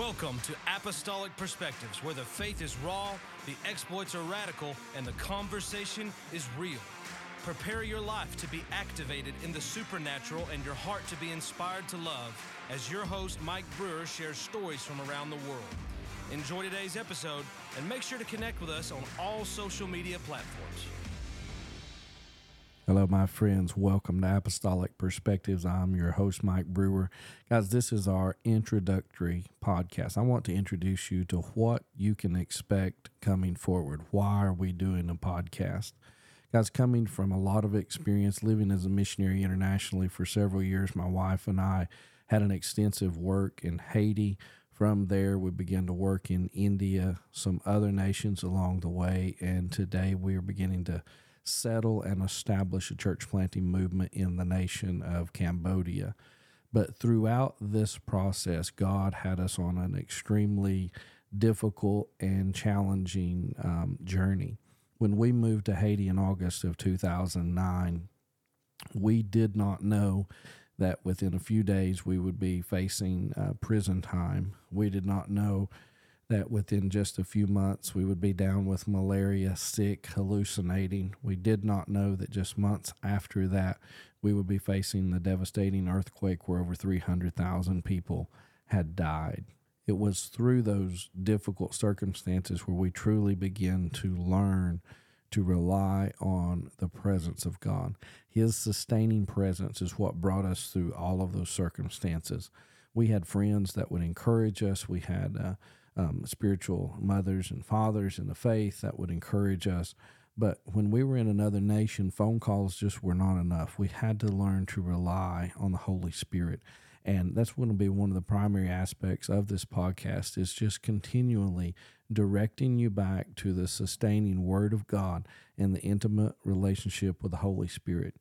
Welcome to Apostolic Perspectives, where the faith is raw, the exploits are radical, and the conversation is real. Prepare your life to be activated in the supernatural and your heart to be inspired to love as your host, Mike Brewer, shares stories from around the world. Enjoy today's episode and make sure to connect with us on all social media platforms. Hello, my friends. Welcome to Apostolic Perspectives. I'm your host, Mike Brewer. Guys, this is our introductory podcast. I want to introduce you to what you can expect coming forward. Why are we doing a podcast? Guys, coming from a lot of experience living as a missionary internationally for several years, my wife and I had an extensive work in Haiti. From there, we began to work in India, some other nations along the way, and today we are beginning to settle and establish a church planting movement in the nation of Cambodia. But throughout this process, God had us on an extremely difficult and challenging um, journey. When we moved to Haiti in August of 2009, we did not know that within a few days we would be facing uh, prison time. We did not know that within just a few months we would be down with malaria, sick, hallucinating. We did not know that just months after that we would be facing the devastating earthquake where over 300,000 people had died. It was through those difficult circumstances where we truly begin to learn to rely on the presence of God. His sustaining presence is what brought us through all of those circumstances. We had friends that would encourage us. We had uh, um, spiritual mothers and fathers in the faith that would encourage us. But when we were in another nation, phone calls just were not enough. We had to learn to rely on the Holy Spirit. And that's going to be one of the primary aspects of this podcast is just continually directing you back to the sustaining word of God and the intimate relationship with the Holy Spirit.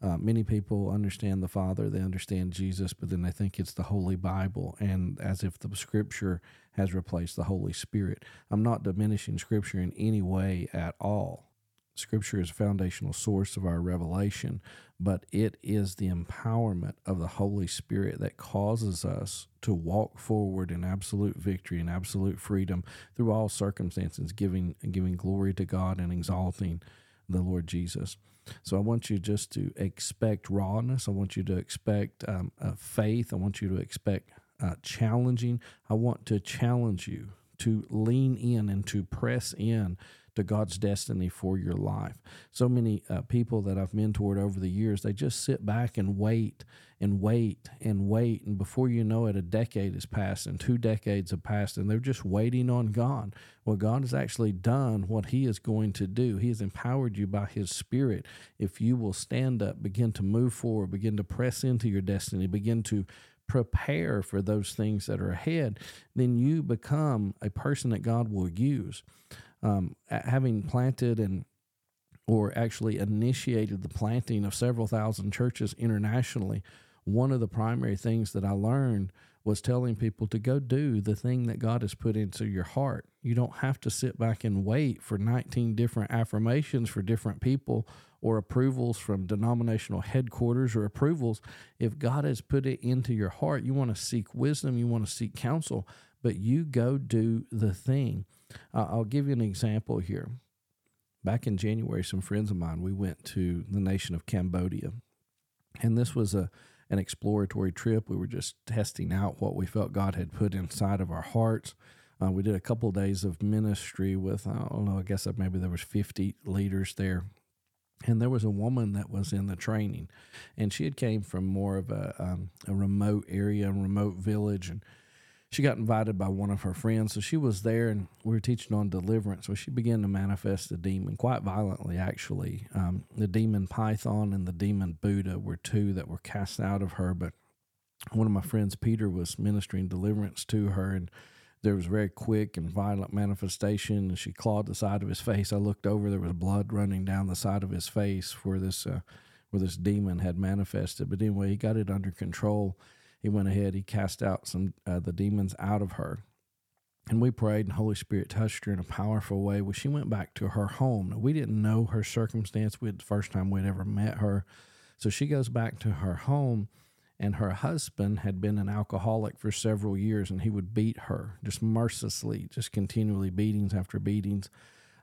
Uh, many people understand the Father, they understand Jesus, but then they think it's the Holy Bible, and as if the Scripture has replaced the Holy Spirit. I'm not diminishing Scripture in any way at all. Scripture is a foundational source of our revelation, but it is the empowerment of the Holy Spirit that causes us to walk forward in absolute victory and absolute freedom through all circumstances, giving giving glory to God and exalting the Lord Jesus. So I want you just to expect rawness. I want you to expect um, uh, faith. I want you to expect uh, challenging. I want to challenge you to lean in and to press in to God's destiny for your life. So many uh, people that I've mentored over the years, they just sit back and wait and wait and wait. And before you know it, a decade has passed and two decades have passed, and they're just waiting on God. Well, God has actually done what He is going to do. He has empowered you by His Spirit. If you will stand up, begin to move forward, begin to press into your destiny, begin to prepare for those things that are ahead, then you become a person that God will use um, having planted and or actually initiated the planting of several thousand churches internationally, one of the primary things that I learned was telling people to go do the thing that God has put into your heart. You don't have to sit back and wait for 19 different affirmations for different people or approvals from denominational headquarters or approvals. If God has put it into your heart, you want to seek wisdom, you want to seek counsel, but you go do the thing. Uh, I'll give you an example here. Back in January, some friends of mine, we went to the nation of Cambodia. And this was a an exploratory trip. We were just testing out what we felt God had put inside of our hearts. Uh, we did a couple of days of ministry with, I don't know, I guess maybe there was 50 leaders there. And there was a woman that was in the training, and she had came from more of a, um, a remote area, a remote village, and she got invited by one of her friends. So she was there and we were teaching on deliverance. So she began to manifest the demon quite violently, actually. Um, the demon Python and the demon Buddha were two that were cast out of her. But one of my friends, Peter, was ministering deliverance to her and there was very quick and violent manifestation. And she clawed the side of his face. I looked over, there was blood running down the side of his face where this, uh, where this demon had manifested. But anyway, he got it under control he went ahead, he cast out some uh, the demons out of her. And we prayed, and Holy Spirit touched her in a powerful way. Well, she went back to her home. Now, we didn't know her circumstance. We had the first time we'd ever met her. So she goes back to her home and her husband had been an alcoholic for several years, and he would beat her just mercilessly, just continually beatings after beatings.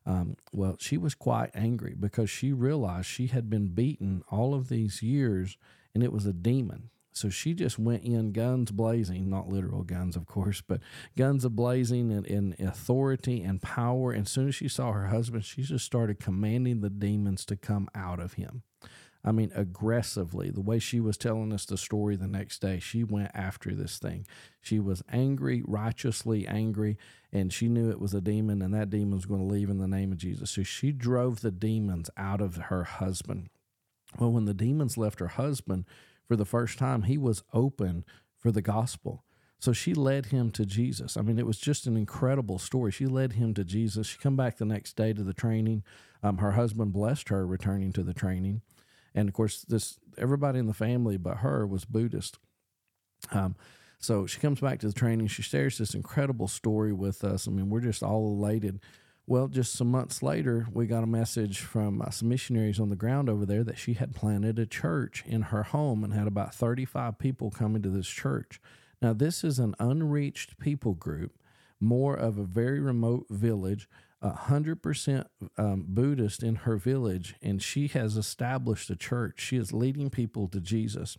Um, well, she was quite angry because she realized she had been beaten all of these years, and it was a demon. So she just went in guns blazing, not literal guns, of course, but guns a blazing in, in authority and power. And as soon as she saw her husband, she just started commanding the demons to come out of him. I mean, aggressively. The way she was telling us the story the next day, she went after this thing. She was angry, righteously angry, and she knew it was a demon, and that demon was going to leave in the name of Jesus. So she drove the demons out of her husband. Well, when the demons left her husband, for the first time, he was open for the gospel. So she led him to Jesus. I mean, it was just an incredible story. She led him to Jesus. She come back the next day to the training. Um, her husband blessed her returning to the training, and of course, this everybody in the family but her was Buddhist. Um, so she comes back to the training. She shares this incredible story with us. I mean, we're just all elated well, just some months later, we got a message from uh, some missionaries on the ground over there that she had planted a church in her home and had about 35 people coming to this church. Now, this is an unreached people group, more of a very remote village, 100% um, Buddhist in her village, and she has established a church. She is leading people to Jesus.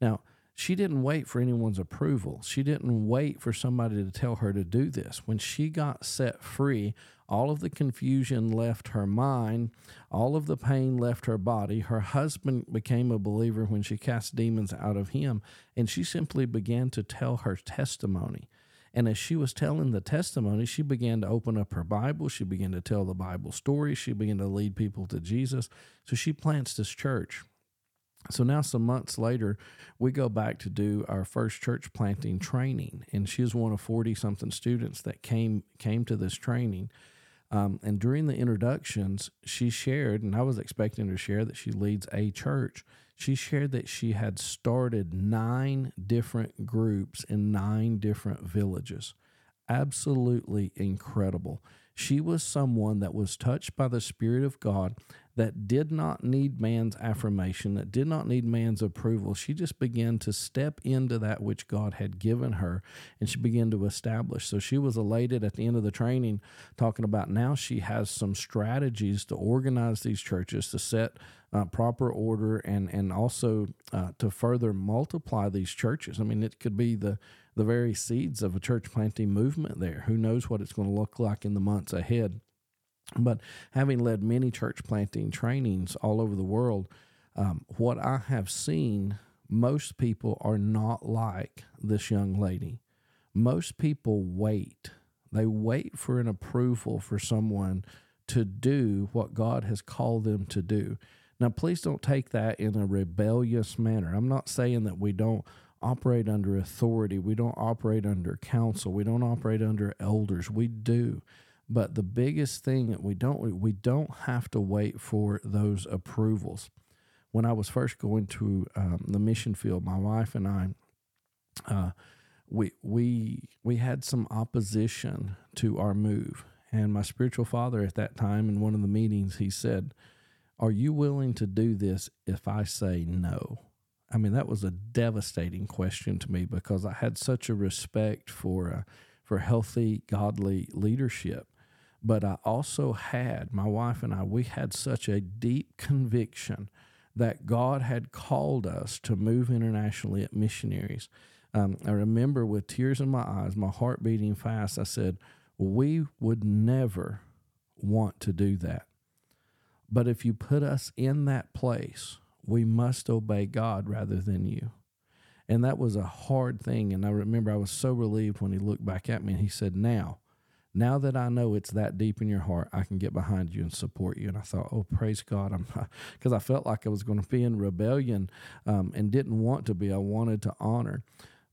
Now, she didn't wait for anyone's approval. She didn't wait for somebody to tell her to do this. When she got set free, all of the confusion left her mind, all of the pain left her body. Her husband became a believer when she cast demons out of him, and she simply began to tell her testimony. And as she was telling the testimony, she began to open up her Bible. She began to tell the Bible stories. She began to lead people to Jesus. So she plants this church. So now, some months later, we go back to do our first church planting training, and she one of forty something students that came came to this training. Um, and during the introductions, she shared, and I was expecting her to share that she leads a church. She shared that she had started nine different groups in nine different villages. Absolutely incredible. She was someone that was touched by the Spirit of God that did not need man's affirmation, that did not need man's approval. She just began to step into that which God had given her and she began to establish. So she was elated at the end of the training, talking about now she has some strategies to organize these churches, to set uh, proper order, and, and also uh, to further multiply these churches. I mean, it could be the the very seeds of a church planting movement there. Who knows what it's going to look like in the months ahead? But having led many church planting trainings all over the world, um, what I have seen, most people are not like this young lady. Most people wait. They wait for an approval for someone to do what God has called them to do. Now, please don't take that in a rebellious manner. I'm not saying that we don't operate under authority, we don't operate under counsel, we don't operate under elders. We do. But the biggest thing that we don't we don't have to wait for those approvals. When I was first going to um, the mission field, my wife and I, uh, we we we had some opposition to our move, and my spiritual father at that time in one of the meetings he said, "Are you willing to do this if I say no?" I mean, that was a devastating question to me because I had such a respect for uh, for healthy, godly leadership, but I also had, my wife and I, we had such a deep conviction that God had called us to move internationally at missionaries. Um, I remember with tears in my eyes, my heart beating fast, I said, We would never want to do that. But if you put us in that place, we must obey God rather than you. And that was a hard thing. And I remember I was so relieved when he looked back at me and he said, Now, now that I know it's that deep in your heart, I can get behind you and support you. And I thought, oh, praise God. I'm because I felt like I was going to be in rebellion um, and didn't want to be. I wanted to honor.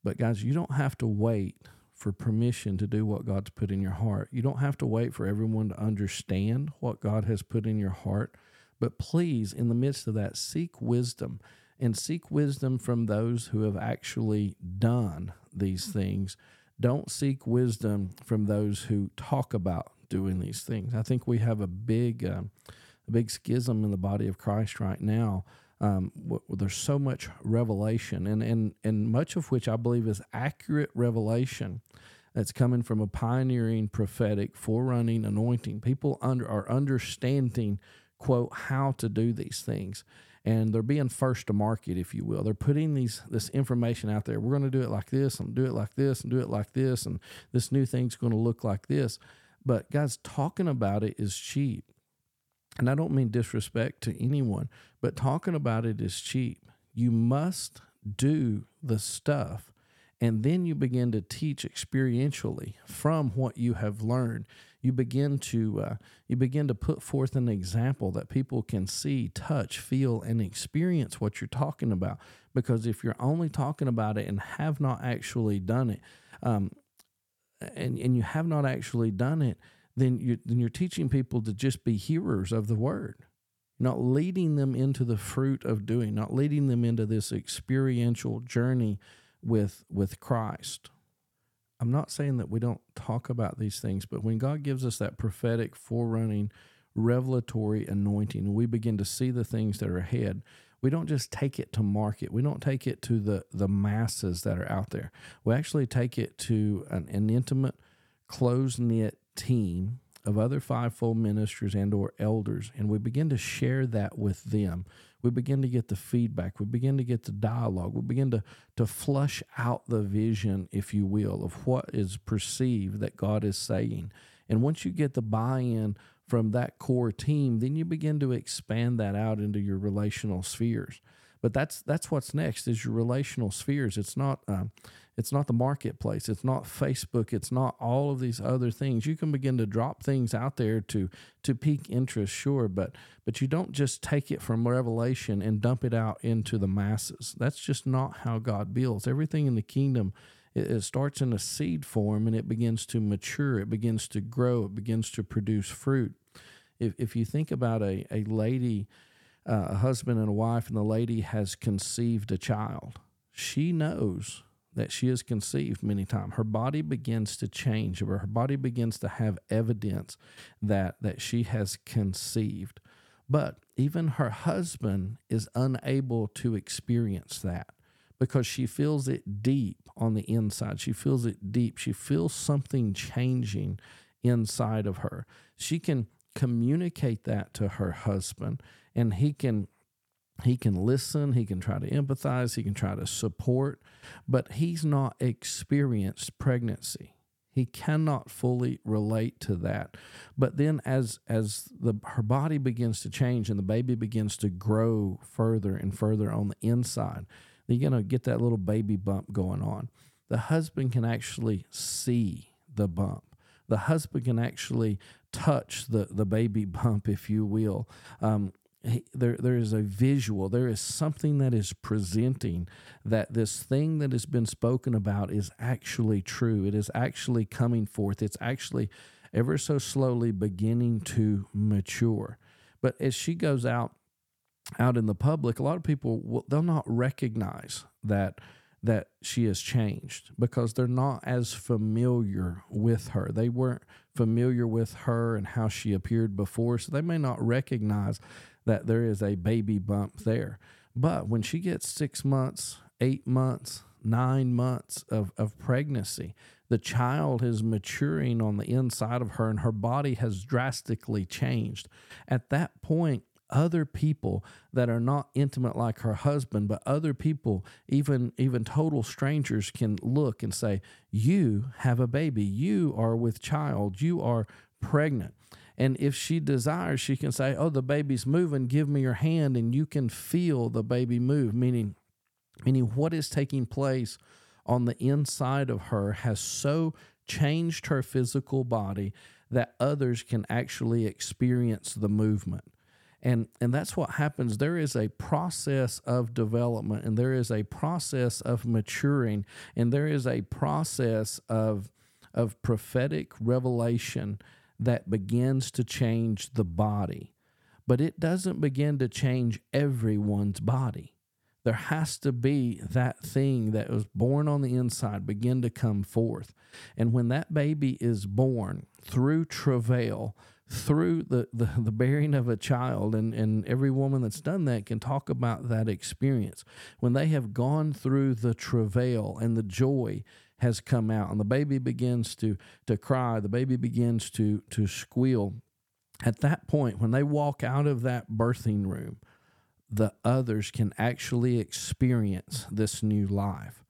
But guys, you don't have to wait for permission to do what God's put in your heart. You don't have to wait for everyone to understand what God has put in your heart. But please, in the midst of that, seek wisdom and seek wisdom from those who have actually done these things don't seek wisdom from those who talk about doing these things. I think we have a big, uh, a big schism in the body of Christ right now Um, there's so much revelation, and, and, and much of which I believe is accurate revelation that's coming from a pioneering prophetic forerunning anointing. People under, are understanding, quote, how to do these things. And they're being first to market, if you will. They're putting these this information out there. We're going to do it like this, and do it like this, and do it like this, and this new thing's going to look like this. But guys, talking about it is cheap. And I don't mean disrespect to anyone, but talking about it is cheap. You must do the stuff and then you begin to teach experientially from what you have learned you begin to uh, you begin to put forth an example that people can see touch feel and experience what you're talking about because if you're only talking about it and have not actually done it um, and, and you have not actually done it then you're, then you're teaching people to just be hearers of the word not leading them into the fruit of doing not leading them into this experiential journey with with Christ. I'm not saying that we don't talk about these things, but when God gives us that prophetic forerunning revelatory anointing we begin to see the things that are ahead, we don't just take it to market. We don't take it to the the masses that are out there. We actually take it to an, an intimate, close knit team of other fivefold ministers and or elders, and we begin to share that with them we begin to get the feedback, we begin to get the dialogue, we begin to, to flush out the vision, if you will, of what is perceived that God is saying. And once you get the buy in from that core team, then you begin to expand that out into your relational spheres. But that's that's what's next is your relational spheres. It's not um, it's not the marketplace. It's not Facebook. It's not all of these other things. You can begin to drop things out there to to pique interest, sure, but but you don't just take it from revelation and dump it out into the masses. That's just not how God builds. Everything in the kingdom it, it starts in a seed form and it begins to mature. It begins to grow. It begins to produce fruit. If if you think about a a lady, uh, a husband and a wife, and the lady has conceived a child, she knows that she has conceived many times, her body begins to change, her body begins to have evidence that that she has conceived. But even her husband is unable to experience that because she feels it deep on the inside. She feels it deep. She feels something changing inside of her. She can communicate that to her husband and he can he can listen, he can try to empathize, he can try to support, but he's not experienced pregnancy. He cannot fully relate to that. But then as as the her body begins to change and the baby begins to grow further and further on the inside, you're going to get that little baby bump going on. The husband can actually see the bump. The husband can actually touch the, the baby bump, if you will. Um, there there is a visual there is something that is presenting that this thing that has been spoken about is actually true. It is actually coming forth. It's actually ever so slowly beginning to mature. But as she goes out out in the public a lot of people will, they'll not recognize that that she has changed because they're not as familiar with her. They weren't familiar with her and how she appeared before, so they may not recognize that there is a baby bump there. But when she gets six months, eight months, nine months of, of pregnancy, the child is maturing on the inside of her and her body has drastically changed. At that point, other people that are not intimate like her husband but other people even even total strangers can look and say you have a baby you are with child you are pregnant and if she desires, she can say, Oh, the baby's moving, give me your hand, and you can feel the baby move, meaning, meaning what is taking place on the inside of her has so changed her physical body that others can actually experience the movement. And, and that's what happens. There is a process of development, and there is a process of maturing, and there is a process of, of prophetic revelation that begins to change the body, but it doesn't begin to change everyone's body. There has to be that thing that was born on the inside begin to come forth. And when that baby is born through travail, through the, the, the bearing of a child. And, and every woman that's done that can talk about that experience. When they have gone through the travail and the joy has come out and the baby begins to, to cry, the baby begins to, to squeal. At that point, when they walk out of that birthing room, the others can actually experience this new life.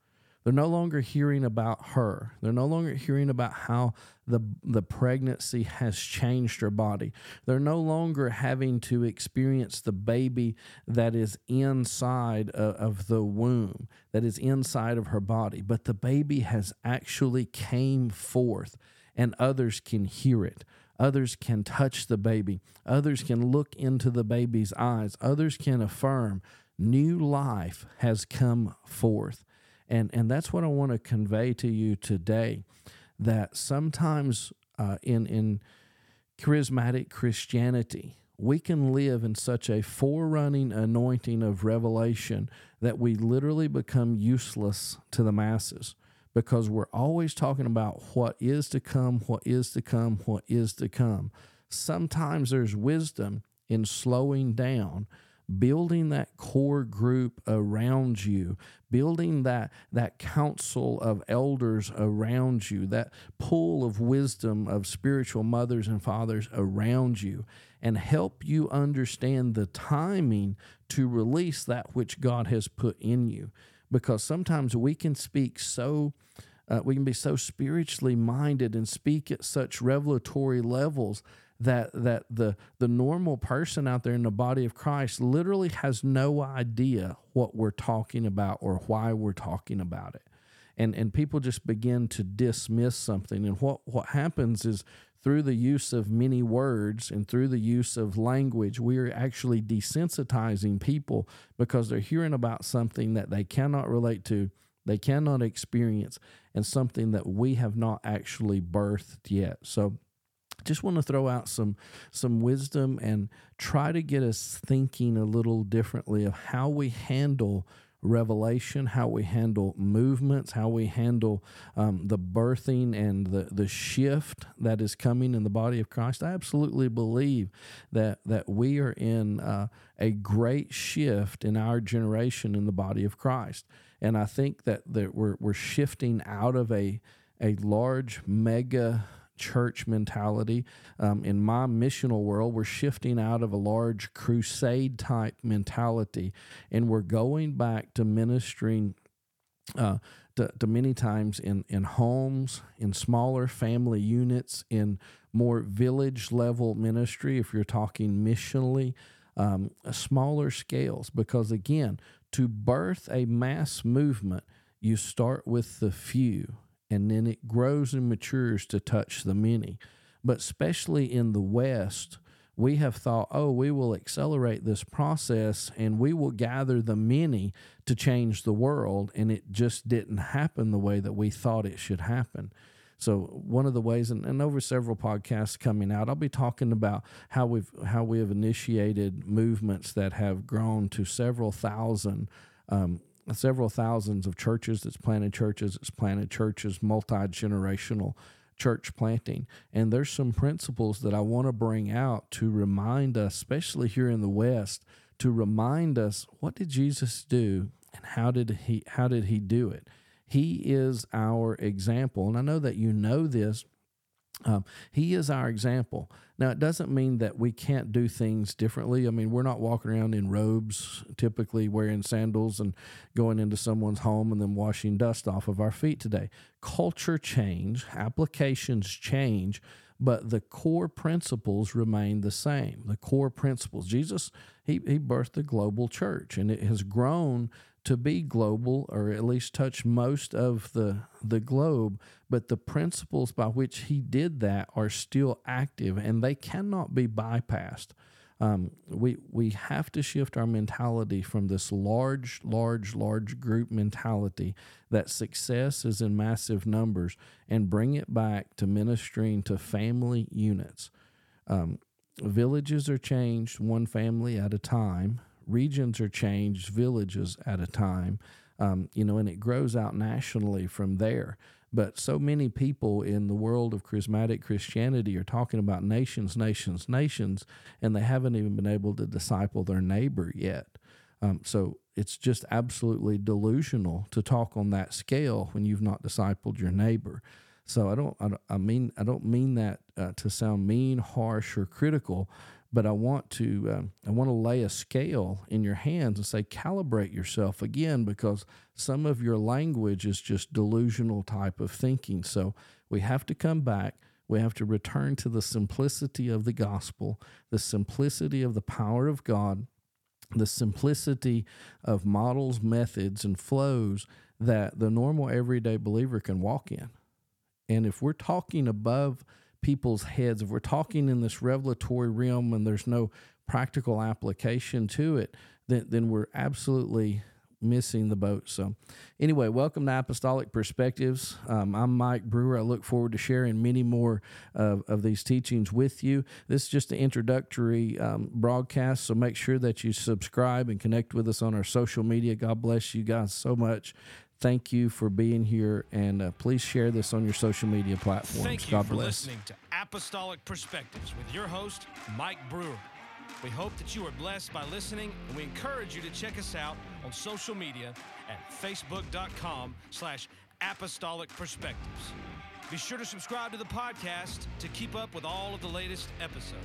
They're no longer hearing about her. They're no longer hearing about how the, the pregnancy has changed her body. They're no longer having to experience the baby that is inside of, of the womb, that is inside of her body. But the baby has actually came forth and others can hear it. Others can touch the baby. Others can look into the baby's eyes. Others can affirm new life has come forth. And, and that's what I want to convey to you today that sometimes uh, in, in charismatic Christianity, we can live in such a forerunning anointing of revelation that we literally become useless to the masses because we're always talking about what is to come, what is to come, what is to come. Sometimes there's wisdom in slowing down building that core group around you building that that council of elders around you that pool of wisdom of spiritual mothers and fathers around you and help you understand the timing to release that which God has put in you. Because sometimes we can speak so uh, we can be so spiritually minded and speak at such revelatory levels that that the the normal person out there in the body of Christ literally has no idea what we're talking about or why we're talking about it. And and people just begin to dismiss something and what what happens is through the use of many words and through the use of language, we are actually desensitizing people because they're hearing about something that they cannot relate to, they cannot experience, and something that we have not actually birthed yet. So just want to throw out some some wisdom and try to get us thinking a little differently of how we handle revelation, how we handle movements, how we handle um, the birthing and the, the shift that is coming in the body of Christ. I absolutely believe that that we are in uh, a great shift in our generation in the body of Christ, and I think that that we're we're shifting out of a a large mega church mentality. Um, in my missional world, we're shifting out of a large crusade type mentality and we're going back to ministering. Uh, to, to, many times in, in homes, in smaller family units, in more village level ministry, if you're talking missionally, um, smaller scales. Because again, to birth a mass movement, you start with the few and then it grows and matures to touch the many. But especially in the West, we have thought, oh, we will accelerate this process and we will gather the many to change the world. And it just didn't happen the way that we thought it should happen. So one of the ways, and, and over several podcasts coming out, I'll be talking about how we've how we have initiated movements that have grown to several thousand um, several thousands of churches. It's planted churches. It's planted churches, multi generational church planting. And there's some principles that I want to bring out to remind us, especially here in the West, to remind us what did Jesus do and how did he how did he do it? He is our example. And I know that you know this um, he is our example. Now, it doesn't mean that we can't do things differently. I mean, we're not walking around in robes, typically wearing sandals and going into someone's home and then washing dust off of our feet today. Culture change, applications change, but the core principles remain the same. The core principles. Jesus, he, he birthed the global church, and it has grown to be global or at least touch most of the the globe but the principles by which he did that are still active and they cannot be bypassed. Um, we we have to shift our mentality from this large large large group mentality that success is in massive numbers and bring it back to ministering to family units. Um, villages are changed one family at a time regions are changed villages at a time. um, you know, and it grows out nationally from there. But so many people in the world of charismatic Christianity are talking about nations, nations, nations, and they haven't even been able to disciple their neighbor yet. Um, so it's just absolutely delusional to talk on that scale when you've not discipled your neighbor. So I don't, I, I mean, I don't mean that uh, to sound mean, harsh, or critical, but I want to, um, I want to lay a scale in your hands and say, calibrate yourself again, because some of your language is just delusional type of thinking. So we have to come back. We have to return to the simplicity of the gospel, the simplicity of the power of God, the simplicity of models, methods, and flows that the normal everyday believer can walk in. And if we're talking above people's heads, if we're talking in this revelatory realm and there's no practical application to it, then, then we're absolutely missing the boat. So, anyway, welcome to Apostolic Perspectives. Um, I'm Mike Brewer. I look forward to sharing many more of, of these teachings with you. This is just an introductory um, broadcast, so make sure that you subscribe and connect with us on our social media. God bless you guys so much. Thank you for being here, and uh, please share this on your social media platforms. Thank you God for bless. listening to Apostolic Perspectives with your host, Mike Brewer. We hope that you are blessed by listening, and we encourage you to check us out on social media at facebook.com slash apostolic perspectives. Be sure to subscribe to the podcast to keep up with all of the latest episodes.